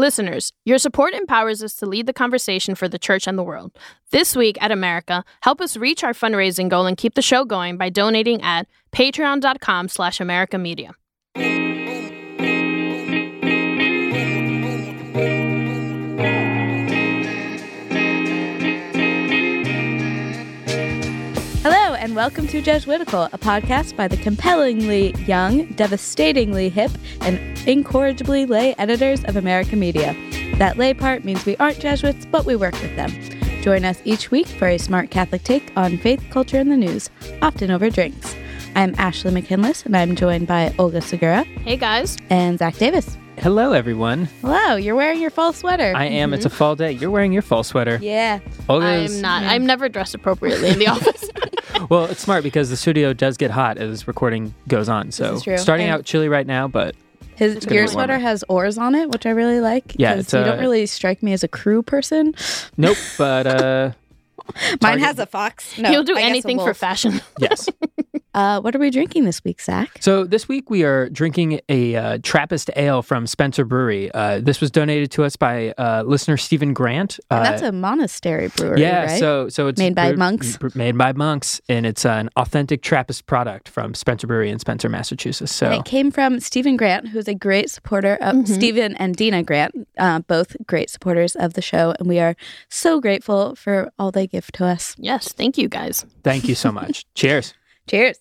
Listeners, your support empowers us to lead the conversation for the church and the world. This week at America, help us reach our fundraising goal and keep the show going by donating at patreon.com slash americamedia. Welcome to Jesuitical, a podcast by the compellingly young, devastatingly hip, and incorrigibly lay editors of America Media. That lay part means we aren't Jesuits, but we work with them. Join us each week for a smart Catholic take on faith, culture, and the news, often over drinks. I'm Ashley McKinless, and I'm joined by Olga Segura Hey guys. and Zach Davis. Hello, everyone. Hello, you're wearing your fall sweater. I am. It's a fall day. You're wearing your fall sweater. yeah. Olga's- I'm not. I'm never dressed appropriately in the office. Well, it's smart because the studio does get hot as recording goes on. So is true. starting And- out chilly right now, but His gonna your be warmer. sweater has oars on it, which I really like. Yeah, 'cause it's, you don't really strike me as a crew person. nope. But uh, Mine has a fox. No, He'll do I guess a anything for wolf. fashion. yes. Uh, what are we drinking this week, Zach? So this week we are drinking a uh, Trappist ale from Spencer Brewery. Uh, this was donated to us by uh, listener Stephen Grant. And Uh, that's a monastery brewery, yeah, right? so so it's Made by brewed- monks? br- Made by monks, and it's an authentic Trappist product from Spencer Brewery in Spencer, Massachusetts. So And it came from Stephen Grant, who's a great supporter of Mhm. Stephen and Dina Grant, uh, both great supporters of the show. And we are so grateful for all they give to us. yes, thank you guys. thank you so much. Cheers. Cheers.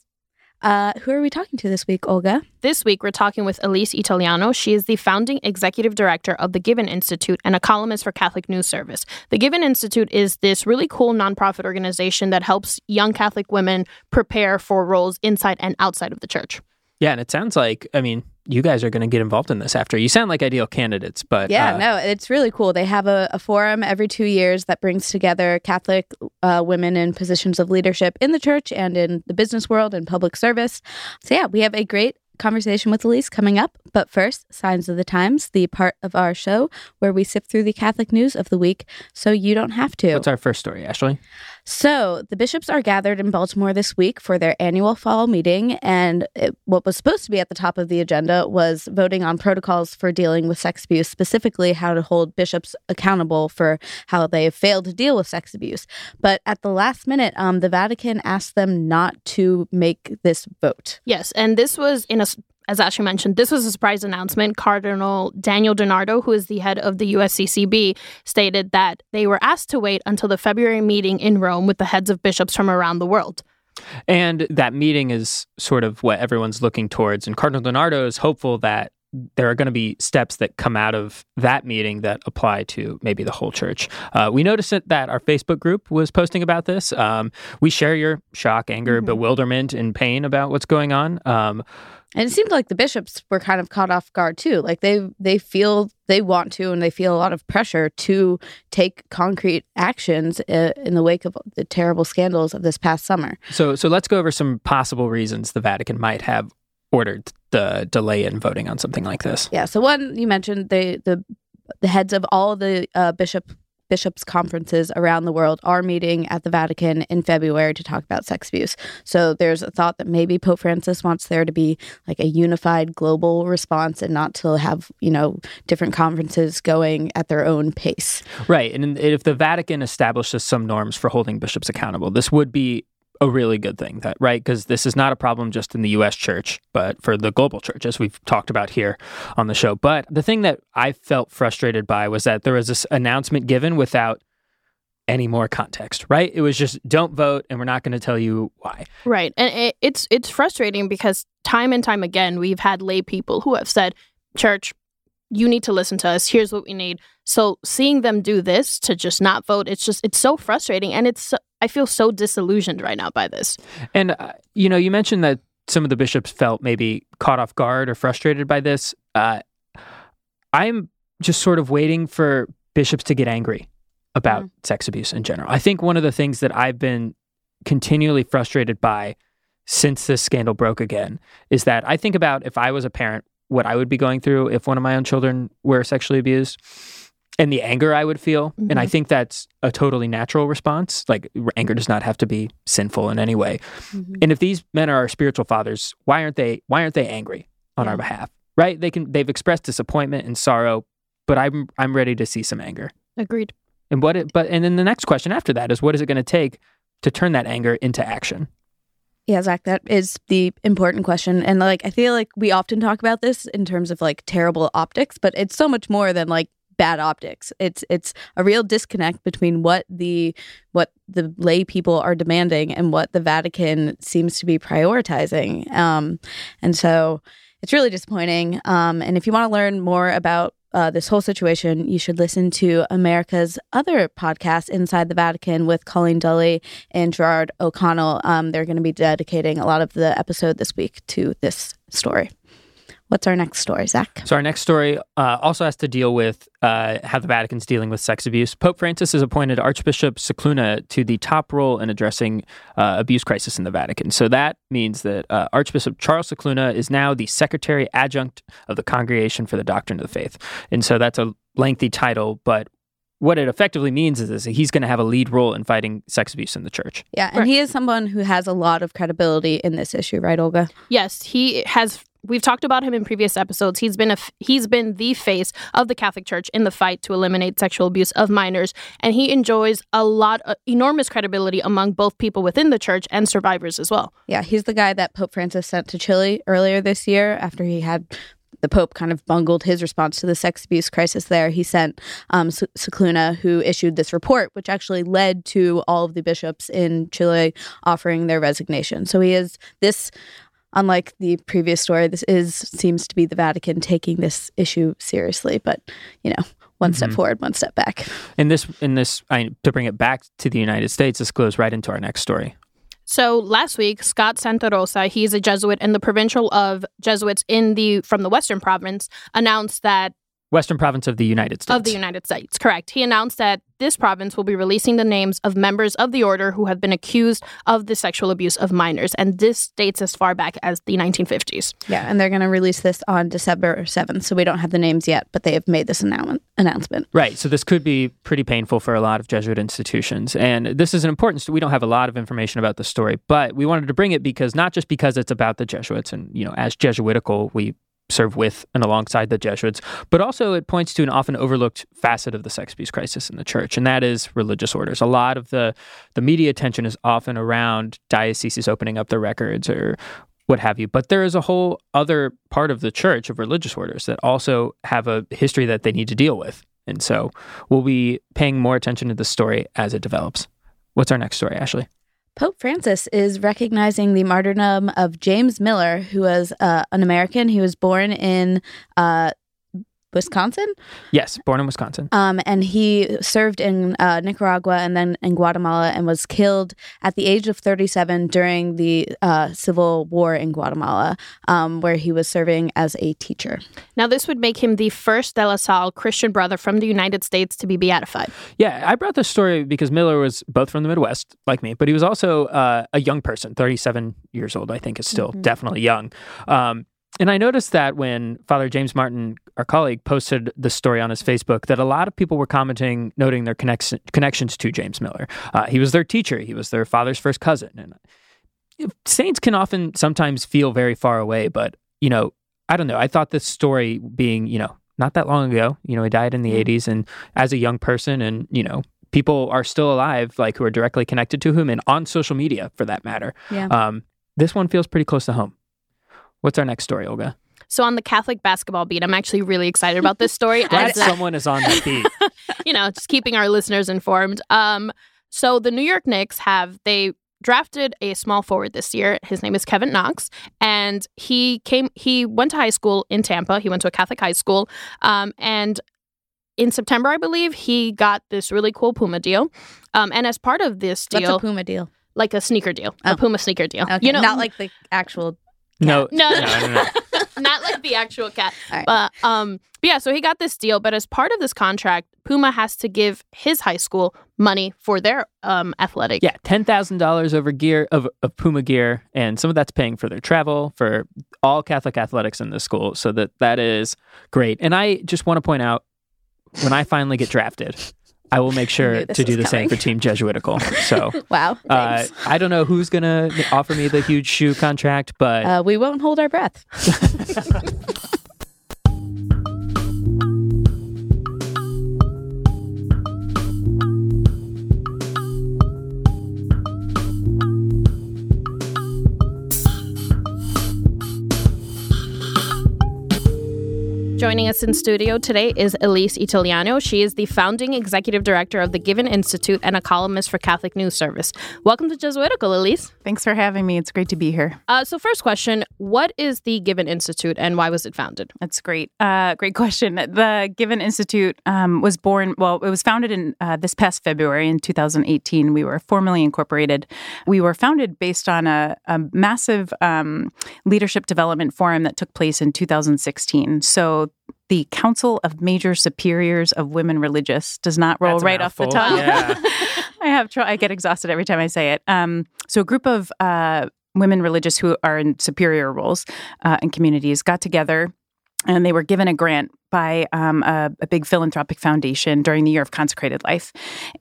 Uh, who are we talking to this week, Olga? This week, we're talking with Elise Italiano. She is the founding executive director of the Given Institute and a columnist for Catholic News Service. The Given Institute is this really cool nonprofit organization that helps young Catholic women prepare for roles inside and outside of the church. Yeah, and it sounds like I mean you guys are going to get involved in this after. You sound like ideal candidates, but Yeah, uh, no, it's really cool. They have a, a forum every two years that brings together Catholic uh, women in positions of leadership in the church and in the business world and public service. So, yeah, we have a great conversation with Elise coming up. But first, Signs of the Times, the part of our show where we sift through the Catholic news of the week so you don't have to. What's our first story, Ashley? So, the bishops are gathered in Baltimore this week for their annual fall meeting. And it, what was supposed to be at the top of the agenda was voting on protocols for dealing with sex abuse, specifically how to hold bishops accountable for how they have failed to deal with sex abuse. But at the last minute, um, the Vatican asked them not to make this vote. Yes, and this was in a as Ashley mentioned, this was a surprise announcement. Cardinal Daniel DiNardo, who is the head of the USCCB, stated that they were asked to wait until the February meeting in Rome with the heads of bishops from around the world. And that meeting is sort of what everyone's looking towards. And Cardinal DiNardo is hopeful that there are going to be steps that come out of that meeting that apply to maybe the whole church. Uh, we noticed that, our Facebook group was posting about this. Um, we share your shock, anger, Mhm. bewilderment, and pain about what's going on. Um, And it seemed like the bishops were kind of caught off guard too. Like they they feel they want to and they feel a lot of pressure to take concrete actions uh, in the wake of the terrible scandals of this past summer. so, so let's go over some possible reasons the Vatican might have ordered the delay in voting on something like this. Yeah. So one you mentioned the the the heads of all the uh, bishop bishops conferences around the world are meeting at the Vatican in February to talk about sex abuse. So there's a thought that maybe Pope Francis wants there to be like a unified global response and not to have, you know, different conferences going at their own pace. Right. And if the Vatican establishes some norms for holding bishops accountable, this would be a really good thing that right because this is not a problem just in the US church but for the global church as we've talked about here on the show but the thing that I felt frustrated by was that there was this announcement given without any more context right it was just don't vote and we're not going to tell you why Right. And it, it's it's frustrating because time and time again we've had lay people who have said, "Church, you need to listen to us. Here's what we need." So seeing them do this to just not vote, it's just it's so frustrating and it's I feel so disillusioned right now by this. And, uh, you know, you mentioned that some of the bishops felt maybe caught off guard or frustrated by this. Uh, I'm just sort of waiting for bishops to get angry about sex abuse in general. I think one of the things that I've been continually frustrated by since this scandal broke again is that I think about if I was a parent, what I would be going through if one of my own children were sexually abused and the anger I would feel. And I Mhm. think that's a totally natural response. Like anger does not have to be sinful in any way. Mm-hmm. And if these men are our spiritual fathers, why aren't they why aren't they angry on our behalf? Right? They can they've expressed disappointment and sorrow but I'm I'm ready to see some anger. Agreed. And what it, but and then the next question after that is what is it going to take to turn that anger into action? Yeah, Zach, that is the important question. And like, I feel like we often talk about this in terms of like terrible optics, but it's so much more than like bad optics. It's it's a real disconnect between what the what the lay people are demanding and what the Vatican seems to be prioritizing. Um, and so it's really disappointing. Um, and if you want to learn more about uh, this whole situation, you should listen to America's other podcast, Inside the Vatican, with Colleen Dulle and Gerard O'Connell. Um, they're going to be dedicating a lot of the episode this week to this story. What's our next story, Zach? So, our next story uh, also has to deal with uh, how the Vatican's dealing with sex abuse. Pope Francis has appointed Archbishop Scicluna to the top role in addressing uh, abuse crisis in the Vatican. So, that means that uh, Archbishop Charles Scicluna is now the Secretary Adjunct of the Congregation for the Doctrine of the Faith. And so, that's a lengthy title, but what it effectively means is, is he's going to have a lead role in fighting sex abuse in the church. Yeah, and right. he is someone who has a lot of credibility in this issue, right, Olga? Yes, he has we've talked about him in previous episodes. He's been a he's been the face of the Catholic Church in the fight to eliminate sexual abuse of minors, and he enjoys a lot of enormous credibility among both people within the church and survivors as well. Yeah, he's the guy that Pope Francis sent to Chile earlier this year after he had the Pope kind of bungled his response to the sex abuse crisis there. He sent um, who issued this report, which actually led to all of the bishops in Chile offering their resignation. So he is this unlike the previous story, this is seems to be the Vatican taking this issue seriously. But you know, one mm-hmm. step forward, one step back. And this, in this, I, to bring it back to the United States, this goes right into our next story. So last week, Scott Santarosa, he's a Jesuit in the provincial of Jesuits in the from the Western Province, announced that Western province of the United States. Of the United States, correct. He announced that this province will be releasing the names of members of the order who have been accused of the sexual abuse of minors. And this dates as far back as the 1950s. Yeah, and they're going to release this on December 7th. So we don't have the names yet, but they have made this annou- announcement. Right. So this could be pretty painful for a lot of Jesuit institutions. And this is an important, st- we don't have a lot of information about the story, but we wanted to bring it because not just because it's about the Jesuits and, you know, as Jesuitical, we serve with and alongside the Jesuits, but also it points to an often overlooked facet of the sex abuse crisis in the church, and that is religious orders. A lot of the the media attention is often around dioceses opening up their records or what have you, but there is a whole other part of the church of religious orders that also have a history that they need to deal with. And so we'll be paying more attention to this story as it develops. What's our next story, Ashley? Pope Francis is recognizing the martyrdom of James Miller, who was uh, an American. He was born in uh, Wisconsin? Yes, born in Wisconsin. Um, and he served in uh, Nicaragua and then in Guatemala and was killed at the age of 37 during the uh, Civil War in Guatemala, um, where he was serving as a teacher. Now, this would make him the first De La Salle Christian brother from the United States to be beatified. Yeah, I brought this story because Miller was both from the Midwest, like me, but he was also uh, a young person, 37 years old, I think is still mm-hmm. definitely young. Um, and I noticed that when Father James Martin, our colleague, posted the story on his Facebook, that a lot of people were commenting, noting their connection, connections to James Miller. Uh, he was their teacher. He was their father's first cousin. And saints can often sometimes feel very far away, but you know, I don't know. I thought this story being, you know, not that long ago. You know, he died in the mm-hmm. 80s, and as a young person, and you know, people are still alive, like who are directly connected to him, and on social media for that matter. Yeah. Um, this one feels pretty close to home. What's our next story, Olga? So on the Catholic basketball beat, I'm actually really excited about this story. Glad someone is on the beat. you know, just keeping our listeners informed. Um, so the New York Knicks have they drafted a small forward this year. His name is Kevin Knox, and he came. He went to high school in Tampa. He went to a Catholic high school, um, and in September, I believe, he got this really cool Puma deal. Um, and as part of this deal, what's a Puma deal? Like a sneaker deal, oh. a Puma sneaker deal. Okay. You know, not like the actual no, no, no, no, no. not like the actual cat. Right. But um, but yeah, so he got this deal. But as part of this contract, Puma has to give his high school money for their um athletic. Yeah, ten thousand dollars over gear of, of Puma gear, and some of that's paying for their travel for all Catholic athletics in the school. So that that is great. And I just want to point out when I finally get drafted. I will make sure to do the coming. same for Team Jesuitical. So, wow. Uh, I don't know who's going to offer me the huge shoe contract, but. Uh, we won't hold our breath. joining us in studio today is Elise Italiano. She is the founding executive director of the Given Institute and a columnist for Catholic News Service. Welcome to Jesuitical, Elise. Thanks for having me. It's great to be here. Uh, so, first question What is the Given Institute and why was it founded? That's great. Uh, great question. The Given Institute um, was born, well, it was founded in uh, this past February in 2018. We were formally incorporated. We were founded based on a, a massive um, leadership development forum that took place in 2016. So, the Council of Major Superiors of Women Religious does not roll right off the tongue. Yeah. I have tr- I get exhausted every time I say it. Um, so a group of uh, women religious who are in superior roles uh, and communities got together. And they were given a grant by um, a, a big philanthropic foundation during the year of consecrated life.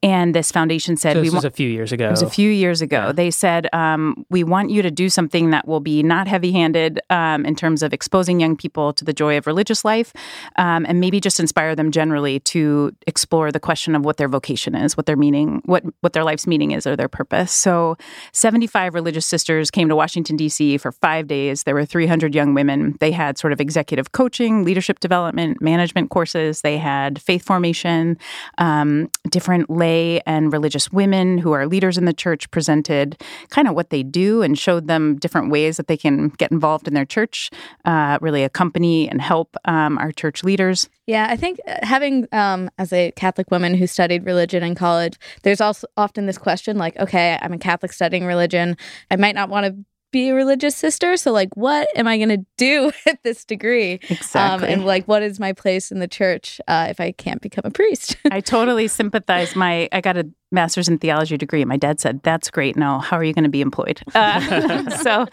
And this foundation said, So "We this want." was a few years ago. It was a few years ago. Yeah. They said, um, We want you to do something that will be not heavy handed um, in terms of exposing young people to the joy of religious life um, and maybe just inspire them generally to explore the question of what their vocation is, what their meaning, what, what their life's meaning is or their purpose. So 75 religious sisters came to Washington, D.C. for five days. There were 300 young women. They had sort of executive coaching, leadership development, management courses. They had faith formation, um, different lay and religious women who are leaders in the church presented kind of what they do and showed them different ways that they can get involved in their church, uh, really accompany and help um, our church leaders. Yeah, I think uh, having, um, as a Catholic woman who studied religion in college, there's also often this question like, okay, I'm a Catholic studying religion. I might not want to be a religious sister. So, like, what am I going to do with this degree? Exactly. Um, and, like, what is my place in the church uh, if I can't become a priest? I totally sympathize. My I got a master's in theology degree. My dad said, "That's great. Now, how are you going to be employed?" Uh, so,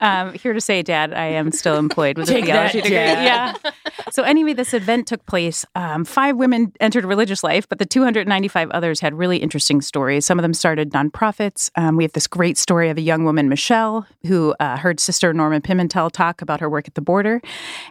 um, here to say, Dad, I am still employed with Take a theology that, degree. Dad. Yeah. So, anyway, this event took place. Um, five women entered religious life, but the 295 others had really interesting stories. Some of them started nonprofits. Um, we have this great story of a young woman, Michelle, who uh, heard Sister Norma Pimentel talk about her work at the border,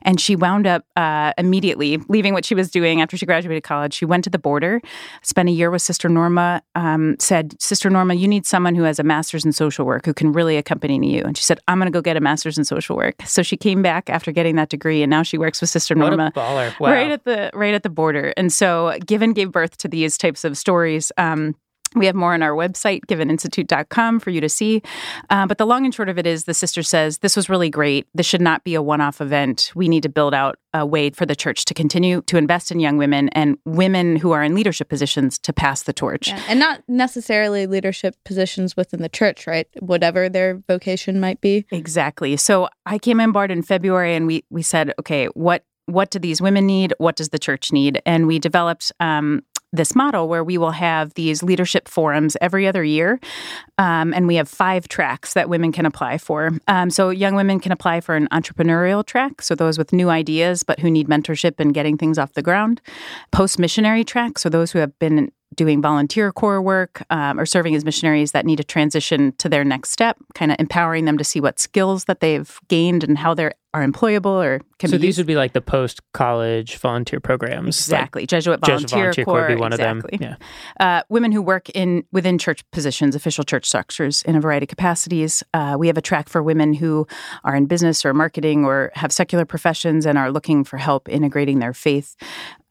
and she wound up uh, immediately leaving what she was doing after she graduated college. She went to the border, spent a year with Sister Norma. Um, said, Sister Norma, you need someone who has a master's in social work who can really accompany you. And she said, I'm going to go get a master's in social work. So she came back after getting that degree, and now she works with Sister what Norma. Wow. right at the right at the border. And so Given gave birth to these types of stories. Um, we have more on our website, giveninstitute.com, for you to see. Uh, but the long and short of it is the sister says, This was really great. This should not be a one off event. We need to build out a way for the church to continue to invest in young women and women who are in leadership positions to pass the torch. Yeah, And not necessarily leadership positions within the church, right? Whatever their vocation might be. Exactly. So I came on board in February and we, we said, okay, what what do these women need? What does the church need? And we developed um, this model where we will have these leadership forums every other year. Um, and we have five tracks that women can apply for. Um, so young women can apply for an entrepreneurial track, so those with new ideas but who need mentorship and getting things off the ground. Post missionary track, so those who have been doing volunteer core work um, or serving as missionaries that need to transition to their next step, kind of empowering them to see what skills that they've gained and how they are employable or can So be these used. would be like the post college volunteer programs. Exactly, Jesuit Jesuit volunteer, volunteer corps corps would be one exactly. of them. Yeah. Uh, women who work in within church positions, official church structures, in a variety of capacities. Uh, we have a track for women who are in business or marketing or have secular professions and are looking for help integrating their faith.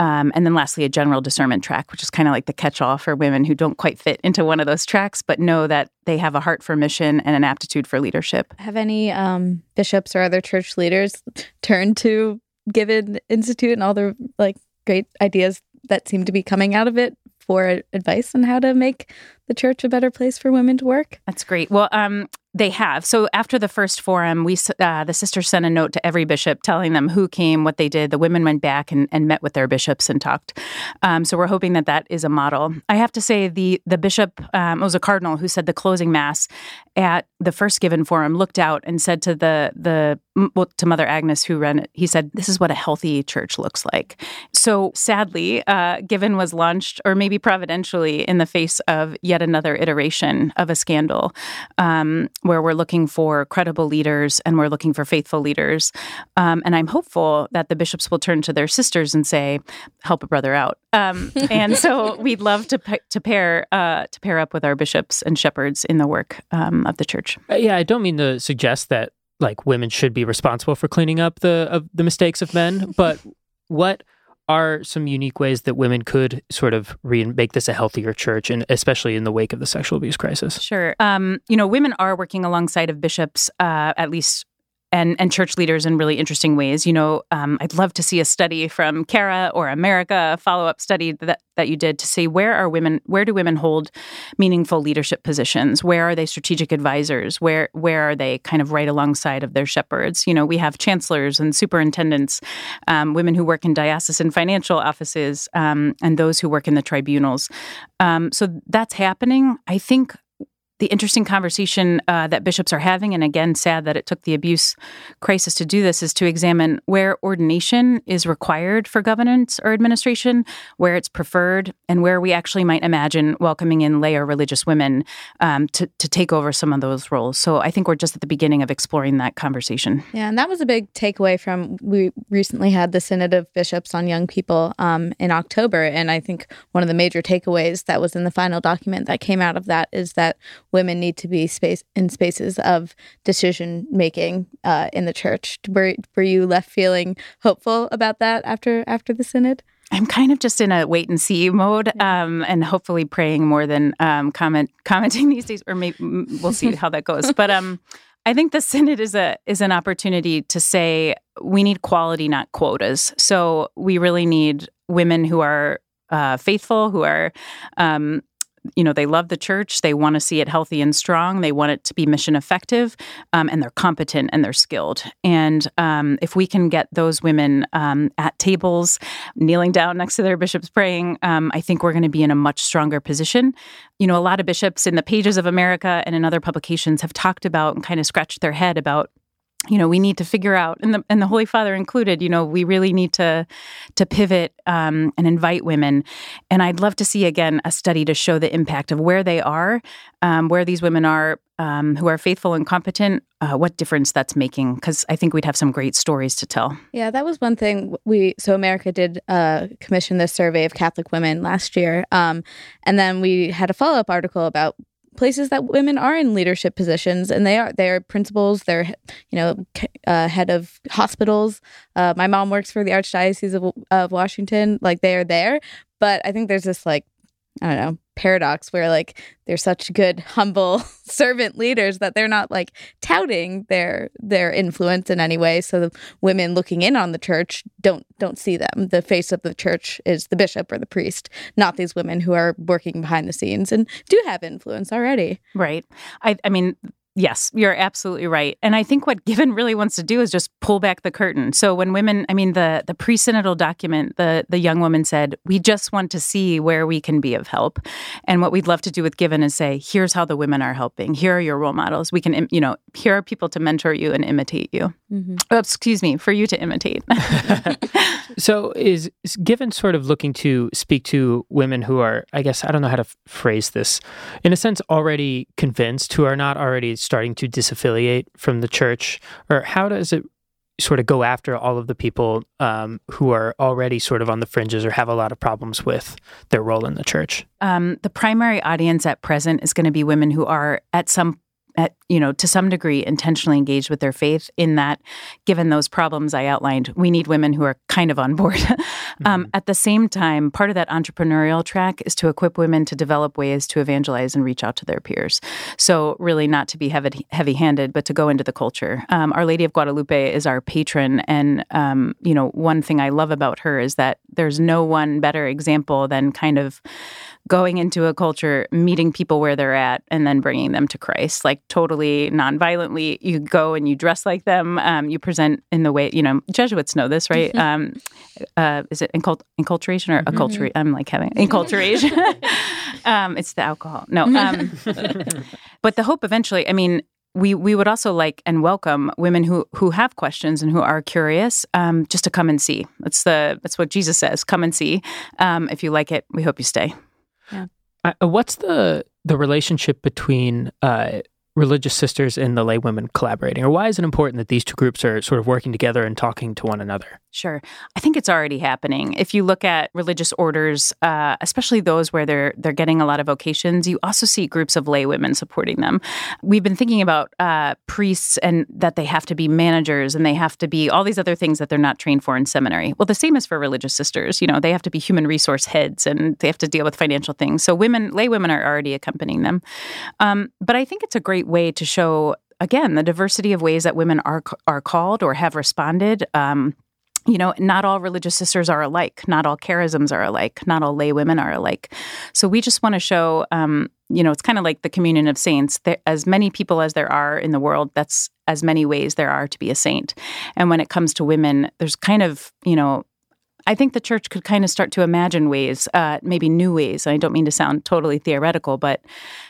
Um, and then, lastly, a general discernment track, which is kind of like the catch-all for women who don't quite fit into one of those tracks, but know that they have a heart for mission and an aptitude for leadership. Have any um, bishops or other church leaders turned to Given Institute and all the like great ideas that seem to be coming out of it for advice on how to make the church a better place for women to work? That's great. Well, um, they have. So after the first forum, we uh, the sisters sent a note to every bishop telling them who came, what they did. The women went back and, and met with their bishops and talked. Um, so we're hoping that that is a model. I have to say the the bishop um, it was a cardinal who said the closing mass at the first given forum looked out and said to the the well, to Mother Agnes who ran it. He said, "This is what a healthy church looks like." So sadly, uh, Given was launched, or maybe providentially, in the face of yet another iteration of a scandal, um, where we're looking for credible leaders and we're looking for faithful leaders. Um, and I'm hopeful that the bishops will turn to their sisters and say, "Help a brother out." Um, and so we'd love to pa- to pair uh, to pair up with our bishops and shepherds in the work um, of the church. Uh, yeah, I don't mean to suggest that like women should be responsible for cleaning up the of the mistakes of men, but what are some unique ways that women could sort of re- make this a healthier church, and especially in the wake of the sexual abuse crisis? Sure. Um, you know, women are working alongside of bishops, uh, at least and and church leaders in really interesting ways. You know, um, I'd love to see a study from Cara or America, a follow up study that that you did to see where are women, where do women hold meaningful leadership positions? Where are they strategic advisors? Where where are they kind of right alongside of their shepherds? You know, we have chancellors and superintendents, um, women who work in diocesan financial offices, um, and those who work in the tribunals. Um, so that's happening. I think the interesting conversation uh, that bishops are having, and again, sad that it took the abuse crisis to do this, is to examine where ordination is required for governance or administration, where it's preferred, and where we actually might imagine welcoming in lay or religious women um, to, to take over some of those roles. So I think we're just at the beginning of exploring that conversation. Yeah, and that was a big takeaway from we recently had the Synod of Bishops on Young People um, in October. And I think one of the major takeaways that was in the final document that came out of that is that women need to be space in spaces of decision making uh, in the church. Were were you left feeling hopeful about that after after the synod? I'm kind of just in a wait and see mode, um, and hopefully praying more than um, comment commenting these days. Or maybe we'll see how that goes. But um, I think the synod is a is an opportunity to say we need quality, not quotas. So we really need women who are uh, faithful, who are um, you know they love the church they want to see it healthy and strong they want it to be mission effective um, and they're competent and they're skilled. And um, if we can get those women um, at tables kneeling down next to their bishops praying um, i think we're going to be in a much stronger position. You know a lot of bishops in the pages of america and in other publications have talked about and kind of scratched their head about you know we need to figure out and the and the holy father included you know we really need to to pivot um, and invite women. And i'd love to see again a study to show the impact of where they are um, where these women are um, who are faithful and competent uh, what difference that's making because i think we'd have some great stories to tell. Yeah that was one thing we so america did uh, commission this survey of catholic women last year um, and then we had a follow-up article about places that women are in leadership positions and they are they're principals they're you know uh, head of hospitals. Uh, my mom works for the archdiocese of, of washington. Like they are there. But i think there's this like i don't know paradox where like they're such good humble servant leaders that they're not like touting their their influence in any way. So the women looking in on the church don't don't see them. The face of the church is the bishop or the priest not these women who are working behind the scenes and do have influence already. Right. I i mean Yes, you're absolutely right. And I think what Given really wants to do is just pull back the curtain. So when women, I mean the the pre-synodal document, the the young woman said, "We just want to see where we can be of help." And what we'd love to do with Given is say, "Here's how the women are helping. Here are your role models. We can, you know, here are people to mentor you and imitate you." Mm-hmm. Oh, excuse me, for you to imitate. so is, is Given sort of looking to speak to women who are, I guess, I don't know how to f- phrase this, in a sense, already convinced, who are not already starting to disaffiliate from the church? Or how does it sort of go after all of the people um, who are already sort of on the fringes or have a lot of problems with their role in the church? Um, the primary audience at present is going to be women who are at some at, you know, to some degree intentionally engaged with their faith in that, given those problems I outlined, we need women who are kind of on board. um, mm-hmm. At the same time, part of that entrepreneurial track is to equip women to develop ways to evangelize and reach out to their peers. So, really, not to be heavy handed, but to go into the culture. Um, our Lady of Guadalupe is our patron. And, um, you know, one thing I love about her is that there's no one better example than kind of going into a culture, meeting people where they're at, and then bringing them to Christ, like totally non-violently. You go and you dress like them. Um, you present in the way you know Jesuits know this, right? Mm-hmm. Um, uh, is it incult- enculturation or mm-hmm. acculturation? I'm like having enculturation. um, it's the alcohol. No, um, but the hope eventually. I mean, we we would also like and welcome women who who have questions and who are curious um, just to come and see. That's the that's what Jesus says. Come and see. Um, if you like it, we hope you stay. Yeah. Uh, what's the the relationship between uh, religious sisters and the lay women collaborating? Or why is it important that these two groups are sort of working together and talking to one another? Sure, I think it's already happening. If you look at religious orders, uh, especially those where they're they're getting a lot of vocations, you also see groups of lay women supporting them. We've been thinking about uh, priests and that they have to be managers and they have to be all these other things that they're not trained for in seminary. Well, the same is for religious sisters. You know, they have to be human resource heads and they have to deal with financial things. So women, lay women, are already accompanying them. Um, but I think it's a great way to show again the diversity of ways that women are are called or have responded. Um, you know, not all religious sisters are alike. Not all charisms are alike. Not all lay women are alike. So we just want to show, um, you know, it's kind of like the communion of saints. There, as many people as there are in the world, that's as many ways there are to be a saint. And when it comes to women, there's kind of, you know, I think the church could kind of start to imagine ways, uh, maybe new ways. I don't mean to sound totally theoretical, but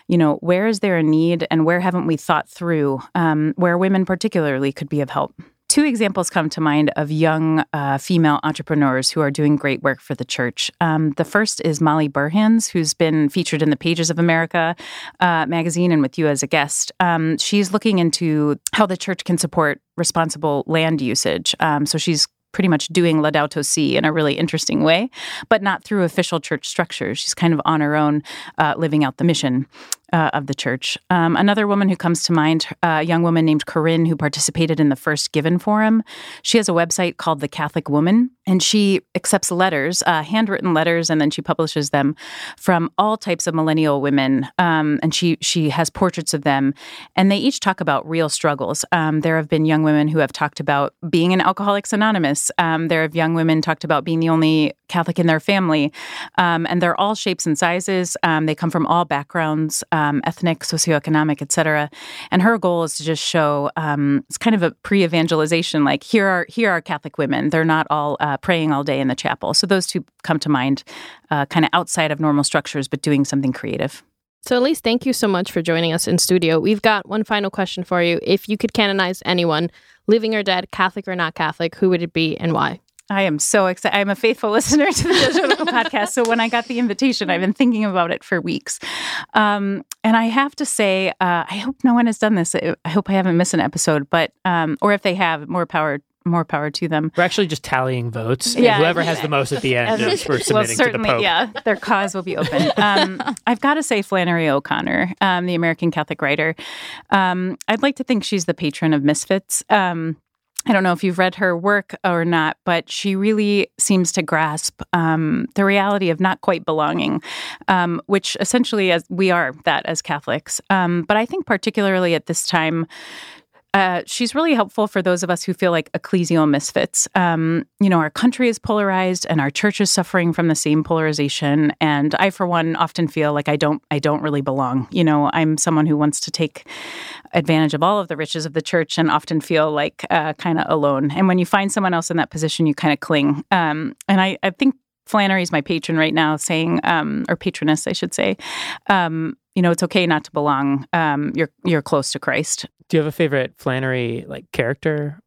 you know, where is there a need, and where haven't we thought through um, where women particularly could be of help? Two examples come to mind of young uh, female entrepreneurs who are doing great work for the church. Um, the first is Molly Burhans, who's been featured in the Pages of America uh, magazine and with you as a guest. Um, she's looking into how the church can support responsible land usage. Um, so she's pretty much doing Laudato Si in a really interesting way, but not through official church structures. She's kind of on her own, uh, living out the mission uh, of the church. Um, another woman who comes to mind, a young woman named Corynne, who participated in the first Given Forum. She has a website called The Catholic Woman, and she accepts letters, uh, handwritten letters, and then she publishes them from all types of millennial women. Um, and she she has portraits of them, and they each talk about real struggles. Um, there have been young women who have talked about being in Alcoholics Anonymous. Um, there have young women talked about being the only Catholic in their family, um, and they're all shapes and sizes. Um, they come from all backgrounds um, ethnic, socioeconomic, et cetera. And her goal is to just show um, it's kind of a pre-evangelization. Like here are here are Catholic women. They're not all uh, praying all day in the chapel. So those two come to mind, uh, kind of outside of normal structures, but doing something creative. So, Elise, thank you so much for joining us in studio. We've got one final question for you. If you could canonize anyone, living or dead, Catholic or not Catholic, who would it be and why? I am so excited. I'm a faithful listener to the Jesuitical podcast. So when I got the invitation, I've been thinking about it for weeks. Um, and I have to say, uh, I hope no one has done this. I hope I haven't missed an episode, but, um, or if they have, more power more power to them. We're actually just tallying votes. Yeah, whoever has the most at the end, is, we're submitting well, certainly, to the Pope. Yeah, their cause will be open. Um, I've got to say, Flannery O'Connor, um, the American Catholic writer. Um, I'd like to think she's the patron of misfits. Um, I don't know if you've read her work or not, but she really seems to grasp um, the reality of not quite belonging, um, which essentially, as we are that as Catholics. Um, but I think particularly at this time, uh, she's really helpful for those of us who feel like ecclesial misfits. Um, you know, our country is polarized, and our church is suffering from the same polarization. And I, for one, often feel like I don't, I don't really belong. You know, I'm someone who wants to take advantage of all of the riches of the church, and often feel like uh, kind of alone. And when you find someone else in that position, you kind of cling. Um, and I, I think Flannery's my patron right now, saying, um, or patroness, I should say. Um, you know, it's okay not to belong. Um, you're you're close to Christ. Do you have a favorite Flannery like character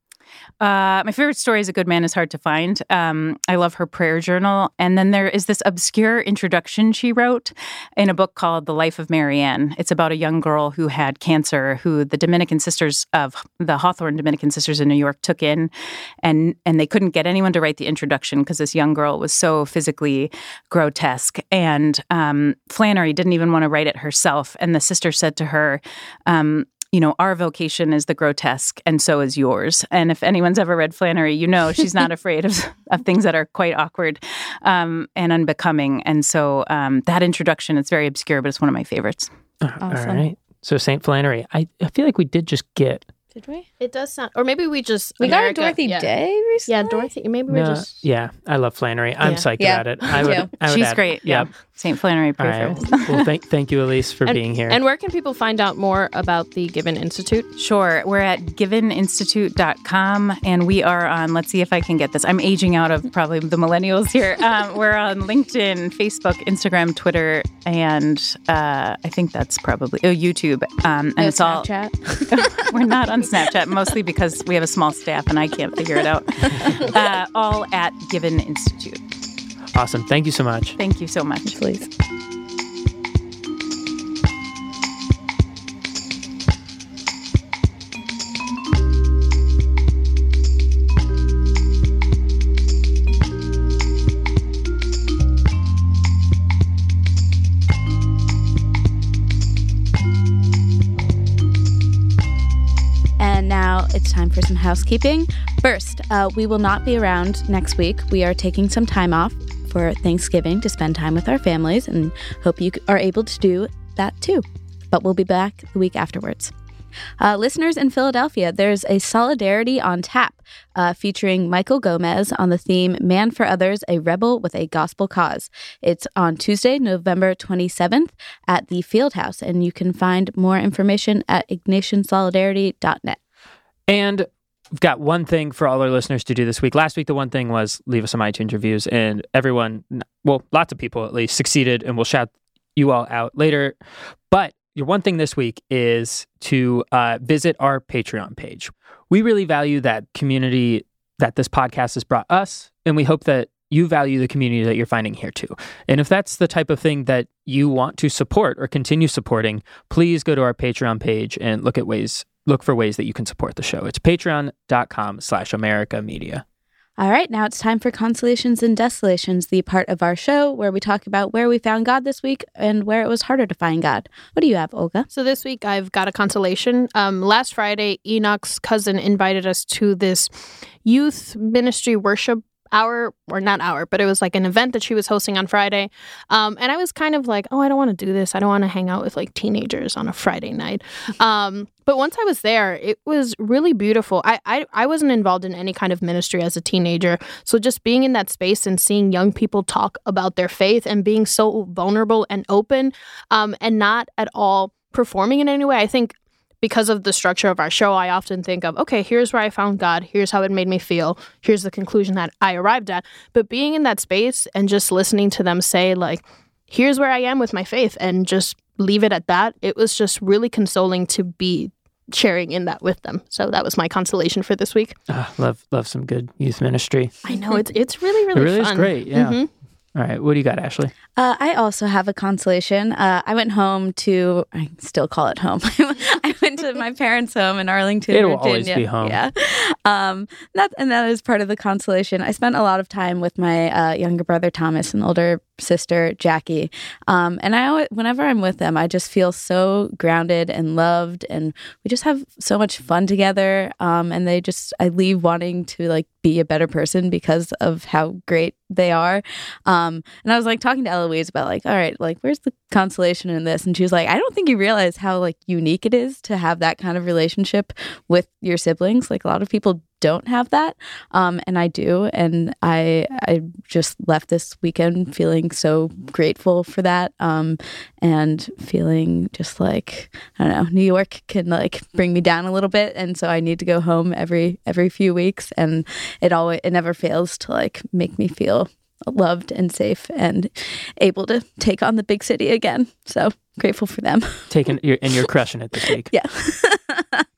uh, my favorite story is A Good Man is Hard to Find. Um, I love her prayer journal. And then there is this obscure introduction she wrote in a book called The Life of Marianne. It's about a young girl who had cancer, who the Dominican sisters of the Hawthorne Dominican sisters in New York took in. And, and they couldn't get anyone to write the introduction because this young girl was so physically grotesque. And um, Flannery didn't even want to write it herself. And the sister said to her, um, you know, our vocation is the grotesque, and so is yours. And if anyone's ever read Flannery, you know she's not afraid of, of things that are quite awkward um, and unbecoming. And so um, that introduction, it's very obscure, but it's one of my favorites. Awesome. All right. So St. Flannery, I, I feel like we did just get did we? It does sound, or maybe we just we America, got a Dorothy yeah. Day recently. Yeah, Dorothy. Maybe we just. Yeah, I love Flannery. I'm yeah. psyched yeah. about it. I would, I would She's great. Yeah, St. Flannery. Pray right. well, thank thank you, Elise, for and, being here. And where can people find out more about the Given Institute? Sure, we're at giveninstitute.com, and we are on. Let's see if I can get this. I'm aging out of probably the millennials here. Um, we're on LinkedIn, Facebook, Instagram, Twitter, and uh, I think that's probably oh, YouTube. Um, and no it's Snapchat. all. we're not on Snapchat, mostly because we have a small staff and I can't figure it out. Uh, all at Given Institute. Awesome. Thank you so much. Thank you so much. Please. it's time for some housekeeping. First, uh, we will not be around next week. We are taking some time off for Thanksgiving to spend time with our families and hope you are able to do that too. But we'll be back the week afterwards. Uh, listeners in Philadelphia, there's a Solidarity on Tap uh, featuring Michael Gomez on the theme Man for Others, a Rebel with a Gospel Cause. It's on Tuesday, November 27th at the Fieldhouse, and you can find more information at ignatiansolidarity.net. And we've got one thing for all our listeners to do this week. Last week, the one thing was leave us some iTunes reviews, and everyone, well, lots of people at least, succeeded, and we'll shout you all out later. But your one thing this week is to uh, visit our Patreon page. We really value that community that this podcast has brought us, and we hope that you value the community that you're finding here too. And if that's the type of thing that you want to support or continue supporting, please go to our Patreon page and look at ways look for ways that you can support the show. It's patreon.com slash America Media. All right, now it's time for Consolations and Desolations, the part of our show where we talk about where we found God this week and where it was harder to find God. What do you have, Olga? So this week I've got a consolation. Um, last Friday, Enoch's cousin invited us to this youth ministry worship hour or not hour, but it was like an event that she was hosting on Friday. Um, and I was kind of like, oh, I don't want to do this. I don't want to hang out with like teenagers on a Friday night. Um, but once I was there, it was really beautiful. I, I I wasn't involved in any kind of ministry as a teenager, so just being in that space and seeing young people talk about their faith and being so vulnerable and open, um, and not at all performing in any way. I think because of the structure of our show, I often think of, okay, here's where I found God. Here's how it made me feel. Here's the conclusion that I arrived at. But being in that space and just listening to them say, like, here's where I am with my faith and just leave it at that, it was just really consoling to be sharing in that with them. So that was my consolation for this week. Uh, love love some good youth ministry. I know it's it's really really it really fun. is great. Yeah. Mhm. All right. What do you got, Ashley? Uh, I also have a consolation. Uh, I went home to, I still call it home. I went to my parents' home in Arlington, It will Virginia. always be home. Yeah. Um, that, and that is part of the consolation. I spent a lot of time with my uh, younger brother, Thomas, and older sister, Jackie. Um, and I always, whenever I'm with them, I just feel so grounded and loved. And we just have so much fun together. Um, and they just, I leave wanting to like be a better person because of how great they are. Um, and I was like talking to Eloise about like, all right, like where's the consolation in this? And she was like, I don't think you realize how like unique it is to have that kind of relationship with your siblings. Like a lot of people don't have that, um, and I do. And I I just left this weekend feeling so grateful for that, um, and feeling just like I don't know, New York can like bring me down a little bit, and so I need to go home every every few weeks, and it always it never fails to like make me feel loved and safe and able to take on the big city again. So grateful for them. Taking you're, and you're crushing it this week. Yeah.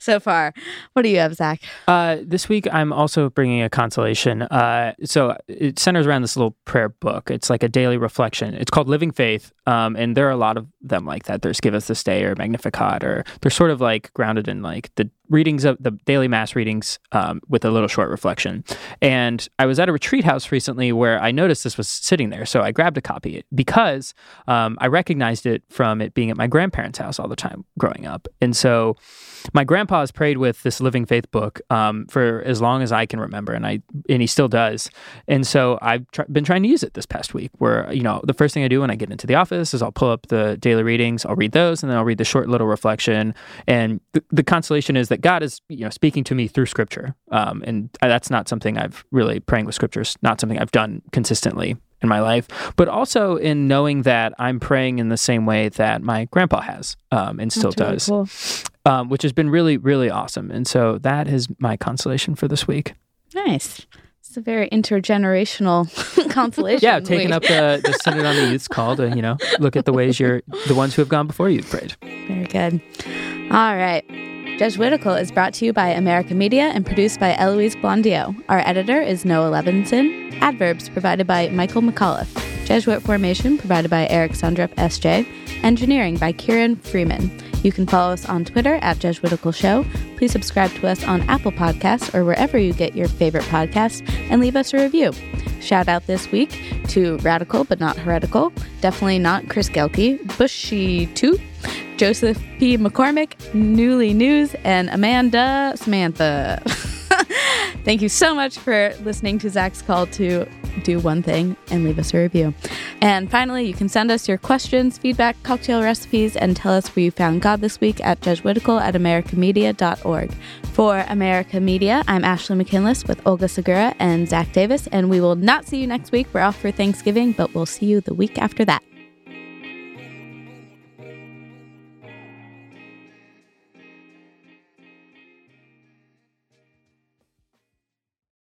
so far. What do you have, Zach? Uh, this week, I'm also bringing a consolation. Uh, so it centers around this little prayer book. It's like a daily reflection. It's called Living Faith, um, and there are a lot of them like that. There's Give Us This Day or Magnificat, or they're sort of like grounded in like the readings of the daily mass readings um, with a little short reflection. And I was at a retreat house recently where I noticed this was sitting there, so I grabbed a copy because um, I recognized it from it being at my grandparents' house all the time growing up, and so my grandpa has prayed with this Living Faith book um, for as long as I can remember, and I and he still does. And so I've tr- been trying to use it this past week. Where you know the first thing I do when I get into the office is I'll pull up the daily readings, I'll read those, and then I'll read the short little reflection. And the, the consolation is that God is you know speaking to me through Scripture, um, and that's not something I've really praying with Scriptures, not something I've done consistently in my life, but also in knowing that I'm praying in the same way that my grandpa has um, and still That's really does cool. um, which has been really, really awesome. And so that is my consolation for this week. Nice. It's a very intergenerational consolation. Yeah, taking week. up the, the Synod on the Youth's call to, you know, look at the ways you're the ones who have gone before you've prayed. Very good. All right. Jesuitical is brought to you by America Media and produced by Eloise Blondiau. Our editor is Noah Levinson. Adverbs provided by Michael McAuliffe. Jesuit formation provided by Eric Sundrup, SJ. Engineering by Kieran Freeman. You can follow us on Twitter at Jesuitical Show. Please subscribe to us on Apple Podcasts or wherever you get your favorite podcasts and leave us a review. Shout out this week to Radical but not Heretical, definitely not Chris Gelke, Bushy Too, Joseph P. McCormick, Newly News, and Amanda Samantha. Thank you so much for listening to Zac's call to do one thing and leave us a review. And finally, you can send us your questions, feedback, cocktail recipes, and tell us where you found God this week at jesuitical at americamedia.org. For America Media, I'm Ashley McKinless with Olga Segura and Zac Davis, and we will not see you next week. We're off for Thanksgiving, but we'll see you the week after that.